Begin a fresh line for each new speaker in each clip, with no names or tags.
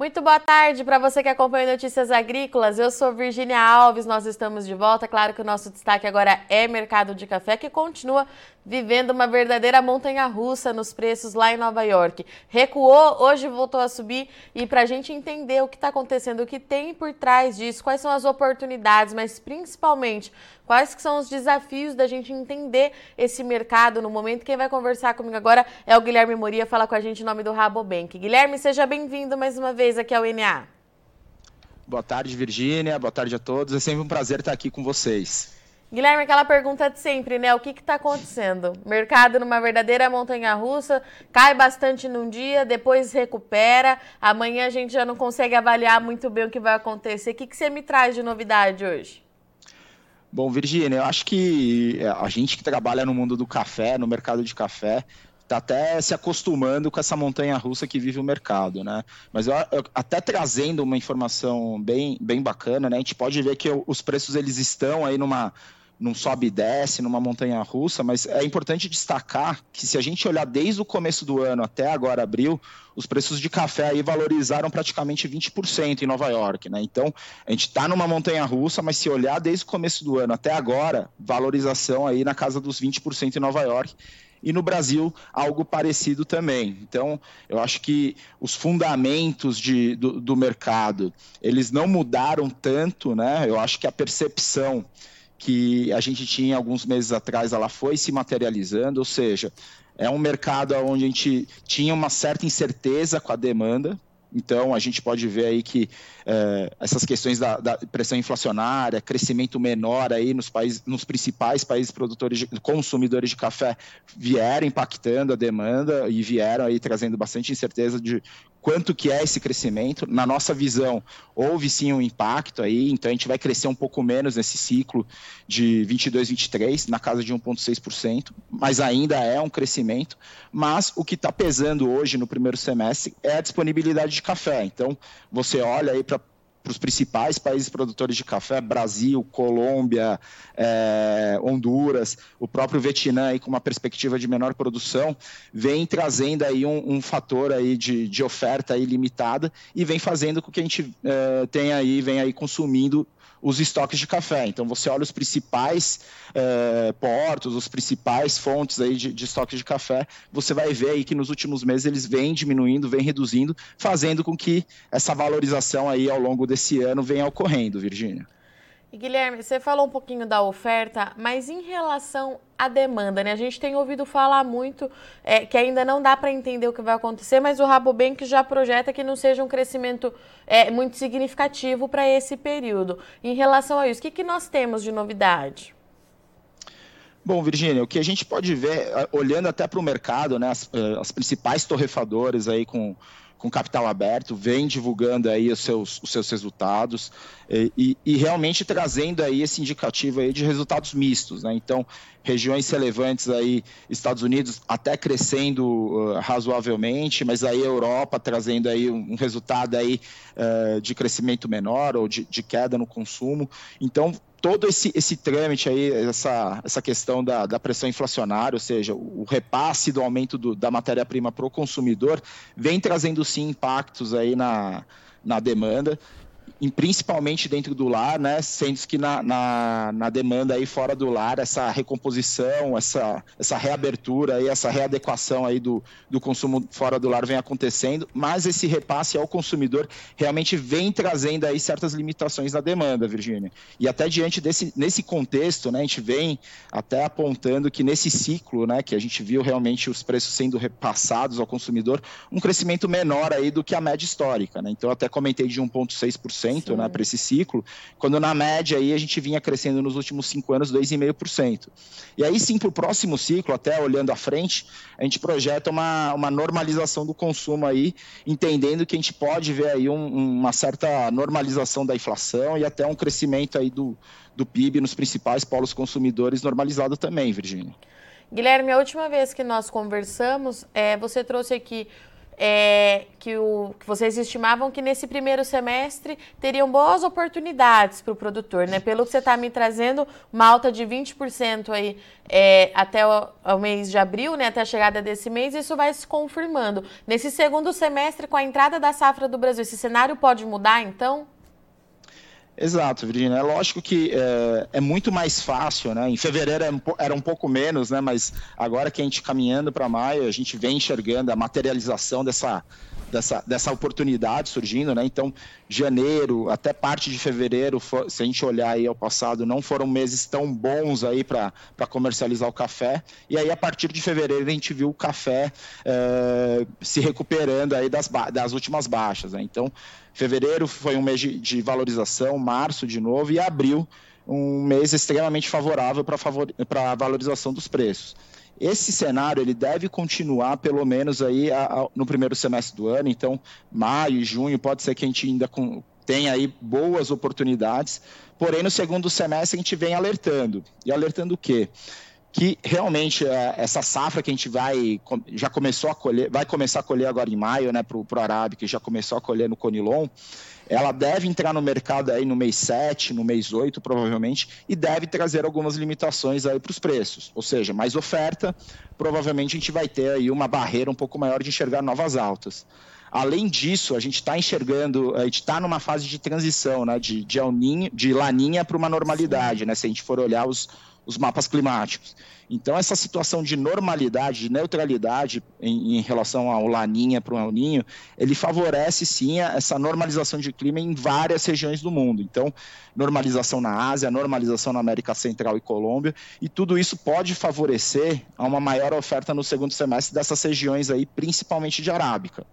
Muito boa tarde para você que acompanha Notícias Agrícolas. Eu sou Virginia Alves, nós estamos de volta. Claro que o nosso destaque agora é mercado de café, que continua vivendo uma verdadeira montanha russa nos preços lá em Nova York. Recuou, hoje voltou a subir e para a gente entender o que está acontecendo, o que tem por trás disso, quais são as oportunidades, mas principalmente quais que são os desafios da gente entender esse mercado no momento. Quem vai conversar comigo agora é o Guilherme Moria, fala com a gente em nome do Rabobank. Guilherme, seja bem-vindo mais uma vez aqui ao NA.
Boa tarde, Virgínia. Boa tarde a todos. É sempre um prazer estar aqui com vocês.
Guilherme, aquela pergunta de sempre, né? O que está acontecendo? Mercado numa verdadeira montanha russa, cai bastante num dia, depois recupera. Amanhã a gente já não consegue avaliar muito bem o que vai acontecer. O que, que você me traz de novidade hoje?
Bom, Virgínia, eu acho que é, a gente que trabalha no mundo do café, no mercado de café, está até se acostumando com essa montanha russa que vive o mercado, né? Mas eu, eu, até trazendo uma informação bem, bem bacana, né? A gente pode ver que os preços eles estão aí numa num sobe e desce, numa montanha russa, mas é importante destacar que se a gente olhar desde o começo do ano até agora abril, os preços de café aí valorizaram praticamente 20% em Nova York, né? Então, a gente está numa montanha russa, mas se olhar desde o começo do ano até agora, valorização aí na casa dos 20% em Nova York e no Brasil algo parecido também. Então, eu acho que os fundamentos de, do, do mercado eles não mudaram tanto, né? Eu acho que a percepção que a gente tinha alguns meses atrás, ela foi se materializando, ou seja, é um mercado onde a gente tinha uma certa incerteza com a demanda, então, a gente pode ver aí que é, essas questões da, da, pressão inflacionária, crescimento menor aí nos, países, nos principais países produtores, de, consumidores de café, vieram impactando a demanda e vieram aí trazendo bastante incerteza de quanto que é esse crescimento. Na nossa visão, houve sim um impacto aí, então a gente vai crescer um pouco menos nesse ciclo de 22, 23, na casa de 1,6%, mas ainda é um crescimento. Mas o que está pesando hoje no primeiro semestre é a disponibilidade de café. Então, você olha aí para para os principais países produtores de café, Brasil, Colômbia, é, Honduras, o próprio Vietnã aí com uma perspectiva de menor produção, vem trazendo aí um, um fator aí de, de oferta aí limitada e vem fazendo com que a gente é, tenha aí, vem aí consumindo os estoques de café. Então você olha os principais é, portos, os principais fontes aí de, de estoque de café, você vai ver aí que nos últimos meses eles vêm diminuindo, vêm reduzindo, fazendo com que essa valorização aí ao longo desse ano venha ocorrendo, Virgínia.
E Guilherme, você falou um pouquinho da oferta, mas em relação à demanda, né? A gente tem ouvido falar muito é, que ainda não dá para entender o que vai acontecer, mas o Rabobank já projeta que não seja um crescimento é, muito significativo para esse período. Em relação a isso, o que, que nós temos de novidade?
Bom, Virgínia, o que a gente pode ver, olhando até para o mercado, né, as, eh, as principais torrefadoras aí com com capital aberto, vem divulgando aí os seus, os seus resultados e, e, realmente trazendo aí esse indicativo aí de resultados mistos, né? Então, regiões relevantes aí, Estados Unidos até crescendo uh, razoavelmente, mas aí Europa trazendo aí um, um resultado aí uh, de crescimento menor ou de, de queda no consumo. Então, todo esse, esse trâmite aí, essa, essa questão da, da pressão inflacionária, ou seja, o, repasse do aumento do, da matéria-prima para o consumidor, vem trazendo sim impactos aí na, na demanda principalmente dentro do lar, né, sendo que na, na, na, demanda aí fora do lar, essa recomposição, essa, essa reabertura, e essa readequação aí do, do consumo fora do lar vem acontecendo, mas esse repasse ao consumidor realmente vem trazendo aí certas limitações na demanda, Virgínia. E até diante desse nesse contexto, né, a gente vem até apontando que nesse ciclo, né, que a gente viu realmente os preços sendo repassados ao consumidor, um crescimento menor aí do que a média histórica, né? Então até comentei de 1.6% né, para esse ciclo, quando na média aí a gente vinha crescendo nos últimos cinco anos 2,5%. E aí sim, para o próximo ciclo, até olhando à frente, a gente projeta uma, uma normalização do consumo aí, entendendo que a gente pode ver aí um, uma certa normalização da inflação e até um crescimento aí do, do PIB nos principais polos consumidores normalizado também, Virginia.
Guilherme, a última vez que nós conversamos, é, você trouxe aqui é, que, o, que vocês estimavam que nesse primeiro semestre teriam boas oportunidades para o produtor, né? Pelo que você está me trazendo, uma alta de 20% aí é, até o, mês de abril, né? Até a chegada desse mês, isso vai se confirmando. Nesse segundo semestre, com a entrada da safra do Brasil, esse cenário pode mudar, então?
Exato, Virginia. É lógico que é, é, muito mais fácil, né? Em fevereiro era um pouco menos, né? Mas agora que a gente caminhando para maio, a gente vem enxergando a materialização dessa, dessa, dessa oportunidade surgindo, né? Então, janeiro até parte de fevereiro, se a gente olhar aí ao passado, não foram meses tão bons aí para comercializar o café. E aí, a partir de fevereiro, a gente viu o café é, se recuperando aí das, das últimas baixas. Né? Então, Fevereiro foi um mês de, de valorização, março de novo, e abril um mês extremamente favorável para favor, a valorização dos preços. Esse cenário ele deve continuar pelo menos aí a, a, no primeiro semestre do ano, então maio e junho pode ser que a gente ainda com, tenha aí boas oportunidades, porém no segundo semestre a gente vem alertando. E alertando o quê? Que realmente é, essa safra que a gente vai já começou a colher, vai começar a colher agora em maio, né, para o Arábica, que já começou a colher no Conilon, ela deve entrar no mercado aí no mês 7, no mês 8, provavelmente, e deve trazer algumas limitações aí para os preços. Ou seja, mais oferta, provavelmente a gente vai ter aí uma barreira um pouco maior de enxergar novas altas. Além disso, a gente está enxergando, a gente está numa fase de transição, né, de, de, de laninha para uma normalidade, né, se a gente for olhar os, os mapas climáticos. Então, essa situação de normalidade, de neutralidade em, em relação ao Laninha para o El Ninho, ele favorece sim essa normalização de clima em várias regiões do mundo. Então, normalização na Ásia, normalização na América Central e Colômbia, e tudo isso pode favorecer a uma maior oferta no segundo semestre dessas regiões aí, principalmente de Arábica.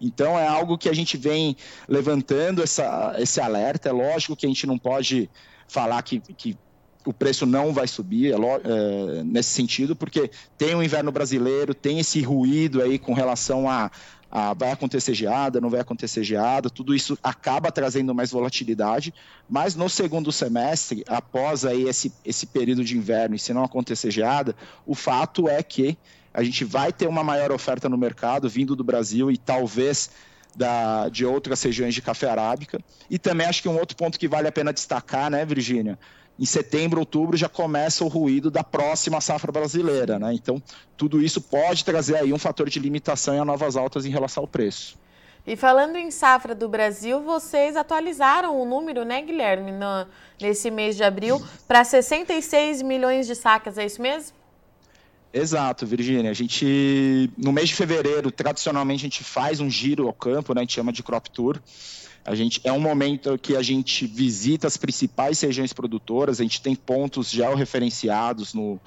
Então é algo que a gente vem levantando essa, esse alerta. É lógico que a gente não pode falar que, que o preço não vai subir é, é, nesse sentido, porque tem o inverno brasileiro, tem esse ruído aí com relação a, a, vai acontecer geada, não vai acontecer geada, tudo isso acaba trazendo mais volatilidade, mas no segundo semestre, após aí esse, esse período de inverno, e se não acontecer geada, o fato é que a gente vai ter uma maior oferta no mercado vindo do Brasil e talvez da, de outras regiões de café arábica. E também acho que um outro ponto que vale a pena destacar, né, Virgínia, em setembro, outubro já começa o ruído da próxima safra brasileira, né? Então, tudo isso pode trazer aí um fator de limitação e novas altas em relação ao preço.
E falando em safra do Brasil, vocês atualizaram o número, né, Guilherme, no, nesse mês de abril, para 66 milhões de sacas, é isso mesmo?
Exato, Virgínia. A gente, no mês de fevereiro, tradicionalmente, a gente faz um giro ao campo, né? A gente chama de crop tour. A gente é um momento que a gente visita as principais regiões produtoras, a gente tem pontos georreferenciados no,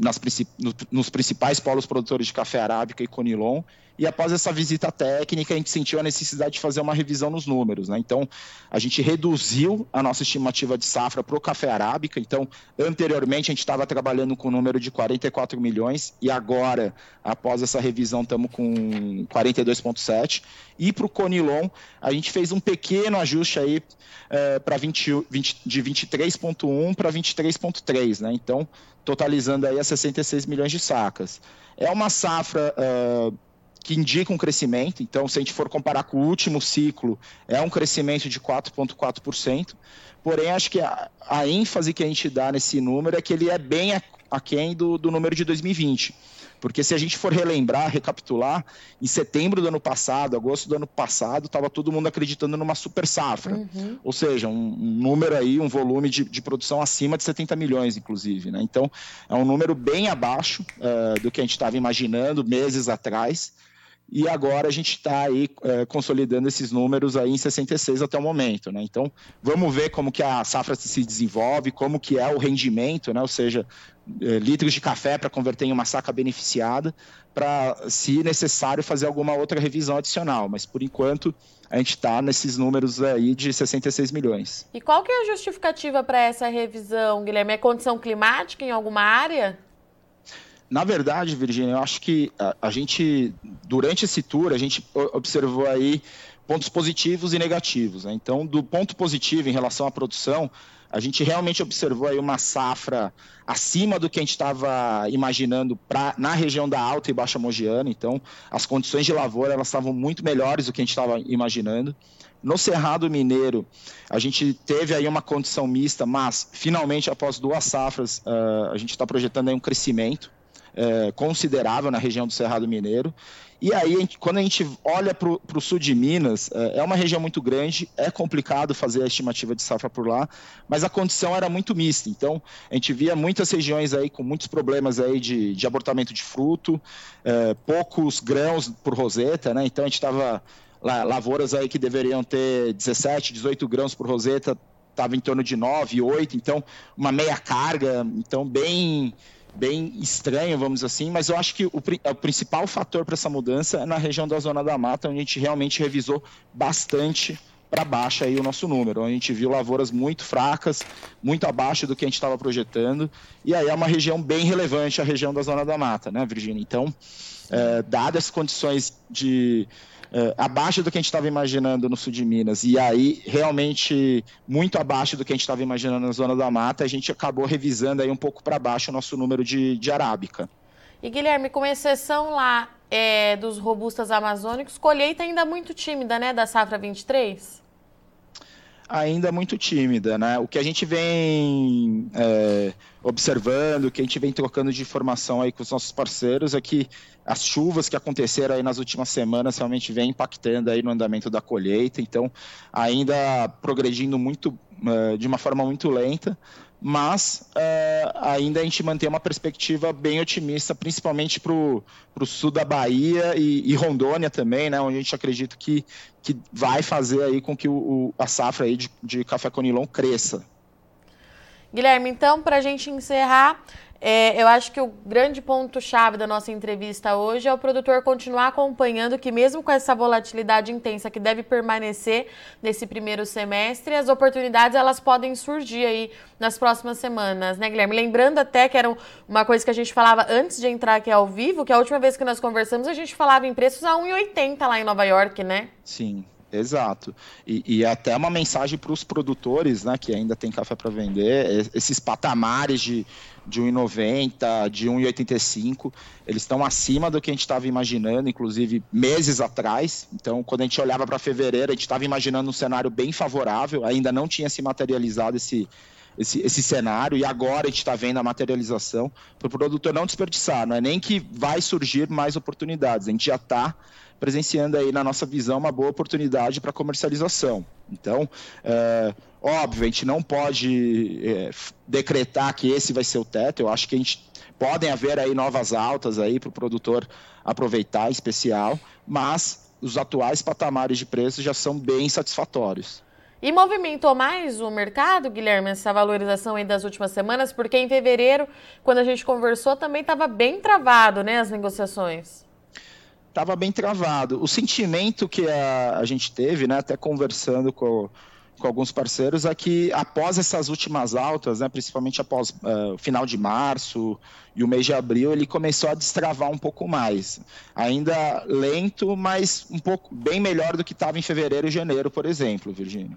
nas, no, nos principais polos produtores de café arábica e conilon. E após essa visita técnica, a gente sentiu a necessidade de fazer uma revisão nos números. Né? Então, a gente reduziu a nossa estimativa de safra para o café arábica. Então, anteriormente, a gente estava trabalhando com um número de 44 milhões e agora, após essa revisão, estamos com 42,7. E para o Conilon, a gente fez um pequeno ajuste aí é, para 20, 20, de 23,1 para 23,3. Né? Então, totalizando aí a 66 milhões de sacas. É uma safra uh, que indica um crescimento, então se a gente for comparar com o último ciclo, é um crescimento de 4,4%, porém acho que a, a, ênfase que a gente dá nesse número é que ele é bem aquém do, do número de 2020. Porque se a gente for relembrar, recapitular, em setembro do ano passado, agosto do ano passado, estava todo mundo acreditando numa super safra. Uhum. Ou seja, um, um, número aí, um volume de, de, produção acima de 70 milhões, inclusive. Né? Então, é um número bem abaixo uh, do que a gente estava imaginando meses atrás. E agora a gente está aí é, consolidando esses números aí em 66 até o momento, né? Então, vamos ver como que a safra se desenvolve, como que é o rendimento, né? Ou seja, é, litros de café para converter em uma saca beneficiada, para, se necessário, fazer alguma outra revisão adicional. Mas, por enquanto, a gente está nesses números aí de 66 milhões.
E qual que é a justificativa para essa revisão, Guilherme? É condição climática em alguma área?
Na verdade, Virginia, eu acho que a, a, gente, durante esse tour, a gente observou aí pontos positivos e negativos. Né? Então, do ponto positivo em relação à produção, a gente realmente observou aí uma safra acima do que a gente estava imaginando pra, na região da Alta e Baixa Mogiana, então as condições de lavoura elas estavam muito melhores do que a gente estava imaginando. No Cerrado Mineiro, a gente teve aí uma condição mista, mas finalmente, após duas safras, uh, a gente está projetando aí um crescimento uh, considerável na região do Cerrado Mineiro. E aí, quando a gente olha para o sul de Minas, é, é uma região muito grande, é complicado fazer a estimativa de safra por lá, mas a condição era muito mista. Então, a gente via muitas regiões aí com muitos problemas aí de, de abortamento de fruto, é, poucos grãos por roseta, né? Então, a gente estava lavouras aí que deveriam ter 17, 18 grãos por roseta, estava em torno de 9, 8, então uma meia carga, então bem bem estranho, vamos assim, mas eu acho que o, o principal fator para essa mudança é na região da Zona da Mata, onde a gente realmente revisou bastante para baixo aí o nosso número. A gente viu lavouras muito fracas, muito abaixo do que a gente estava projetando, e aí é uma região bem relevante, a região da Zona da Mata, né, Virginia? Então, é, dadas as condições de uh, abaixo do que a gente estava imaginando no sul de Minas, e aí realmente muito abaixo do que a gente estava imaginando na zona da mata, a gente acabou revisando aí um pouco para baixo o nosso número de, de arábica.
E Guilherme, com exceção lá é, dos robustas amazônicos, colheita ainda muito tímida, né, da safra 23?
ainda muito tímida, né? O que a gente vem é, observando, o que a gente vem trocando de informação aí com os nossos parceiros é que as chuvas que aconteceram aí nas últimas semanas realmente vem impactando aí no andamento da colheita, então ainda progredindo muito é, de uma forma muito lenta, mas é, ainda a gente mantém uma perspectiva bem otimista, principalmente para o sul da Bahia e, e, Rondônia também, né, onde a gente acredita que, que vai fazer aí com que o, o a safra aí de, de café conilon cresça.
Guilherme, então, para a gente encerrar, é, eu acho que o grande ponto-chave da nossa entrevista hoje é o produtor continuar acompanhando que, mesmo com essa volatilidade intensa que deve permanecer nesse primeiro semestre, as oportunidades elas podem surgir aí nas próximas semanas, né, Guilherme? Lembrando até que era uma coisa que a gente falava antes de entrar aqui ao vivo, que a última vez que nós conversamos a gente falava em preços a 1,80 lá em Nova York, né?
Sim. Exato. E, e até uma mensagem para os produtores, né, que ainda tem café para vender, esses patamares de, de 1,90, de 1,85, eles estão acima do que a gente estava imaginando, inclusive meses atrás. Então, quando a gente olhava para fevereiro, a gente estava imaginando um cenário bem favorável, ainda não tinha se materializado esse, esse, esse cenário, e agora a gente está vendo a materialização, para o produtor não desperdiçar, não é nem que vai surgir mais oportunidades, a gente já está presenciando aí na nossa visão uma boa oportunidade para comercialização. Então, é, óbvio, a gente não pode é, decretar que esse vai ser o teto. Eu acho que a gente podem haver aí novas altas aí para o produtor aproveitar, em especial, mas os atuais patamares de preço já são bem satisfatórios.
E movimentou mais o mercado, Guilherme, essa valorização aí das últimas semanas? Porque em fevereiro, quando a gente conversou, também estava bem travado, né, as negociações
estava bem travado. O sentimento que a, a gente teve, né, até conversando com, com alguns parceiros, é que após essas últimas altas, né, principalmente após uh, o final de março e o mês de abril, ele começou a destravar um pouco mais. Ainda lento, mas um pouco bem melhor do que estava em fevereiro e janeiro, por exemplo, Virgínia.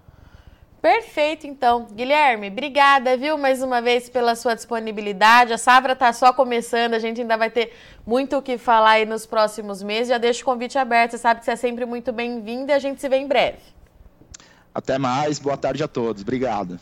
Perfeito, então. Guilherme, obrigada, viu, mais uma vez pela sua disponibilidade. A Safra está só começando, a gente ainda vai ter muito o que falar aí nos próximos meses. Já deixo o convite aberto, você sabe que você é sempre muito bem-vindo e a gente se vê em breve.
Até mais, boa tarde a todos. Obrigado.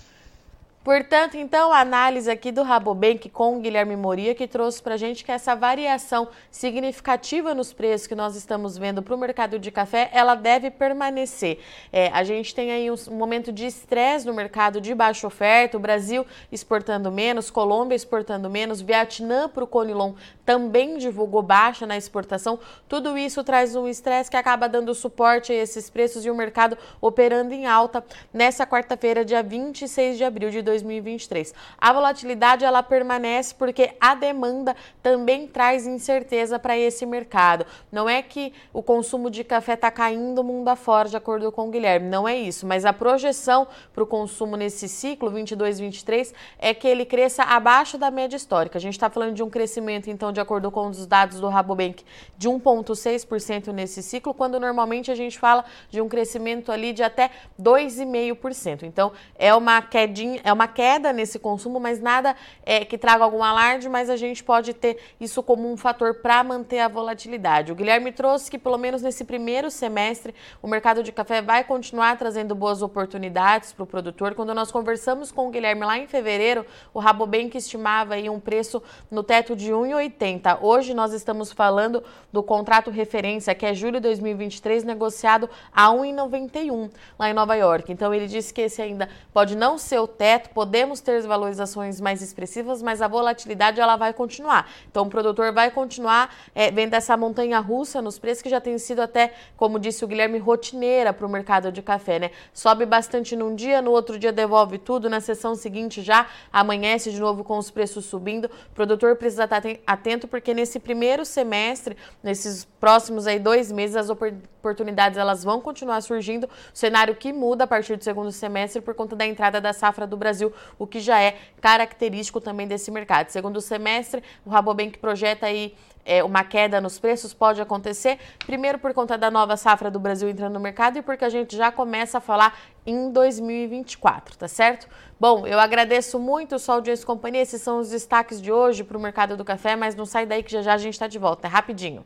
Portanto, então, a análise aqui do Rabobank com o Guilherme Moria, que trouxe para a gente que essa variação significativa nos preços que nós estamos vendo para o mercado de café, ela deve permanecer. É, a gente tem aí um momento de estresse no mercado de baixa oferta, o Brasil exportando menos, Colômbia exportando menos, Vietnã para o Conilon também divulgou baixa na exportação. Tudo isso traz um estresse que acaba dando suporte a esses preços e o mercado operando em alta nessa quarta-feira, dia 26 de abril de 2023. A volatilidade ela permanece porque a demanda também traz incerteza para esse mercado. Não é que o consumo de café está caindo mundo afora, de acordo com o Guilherme, não é isso, mas a projeção para o consumo nesse ciclo 22-23 é que ele cresça abaixo da média histórica. A gente está falando de um crescimento então de acordo com os dados do Rabobank, de 1,6% nesse ciclo, quando normalmente a gente fala de um crescimento ali de até 2,5%. Então, é uma quedinha, é uma uma queda nesse consumo, mas nada é, que traga algum alarde, mas a gente pode ter isso como um fator para manter a volatilidade. O Guilherme trouxe que, pelo menos nesse primeiro semestre, o mercado de café vai continuar trazendo boas oportunidades para o produtor. Quando nós conversamos com o Guilherme lá em fevereiro, o Rabobank estimava aí um preço no teto de 1,80. Hoje nós estamos falando do contrato referência, que é julho de 2023, negociado a 1,91 lá em Nova York. Então ele disse que esse ainda pode não ser o teto, podemos ter valorizações mais expressivas, mas a volatilidade ela vai continuar. Então o produtor vai continuar é, vendo essa montanha russa nos preços que já tem sido até, como disse o Guilherme, rotineira para o mercado de café, né? Sobe bastante num dia, no outro dia devolve tudo, na sessão seguinte já amanhece de novo com os preços subindo. O produtor precisa estar atento porque nesse primeiro semestre, nesses próximos aí dois meses, as oportunidades elas vão continuar surgindo. O cenário que muda a partir do segundo semestre por conta da entrada da safra do Brasil, o que já é característico também desse mercado. Segundo semestre, o Rabobank projeta aí é, uma queda nos preços pode acontecer, primeiro por conta da nova safra do Brasil entrando no mercado e porque a gente já começa a falar em 2024, tá certo? Bom, eu agradeço muito sua audiência e companhia. Esses são os destaques de hoje para o mercado do café, mas não sai daí que já já a gente está de volta. É rapidinho.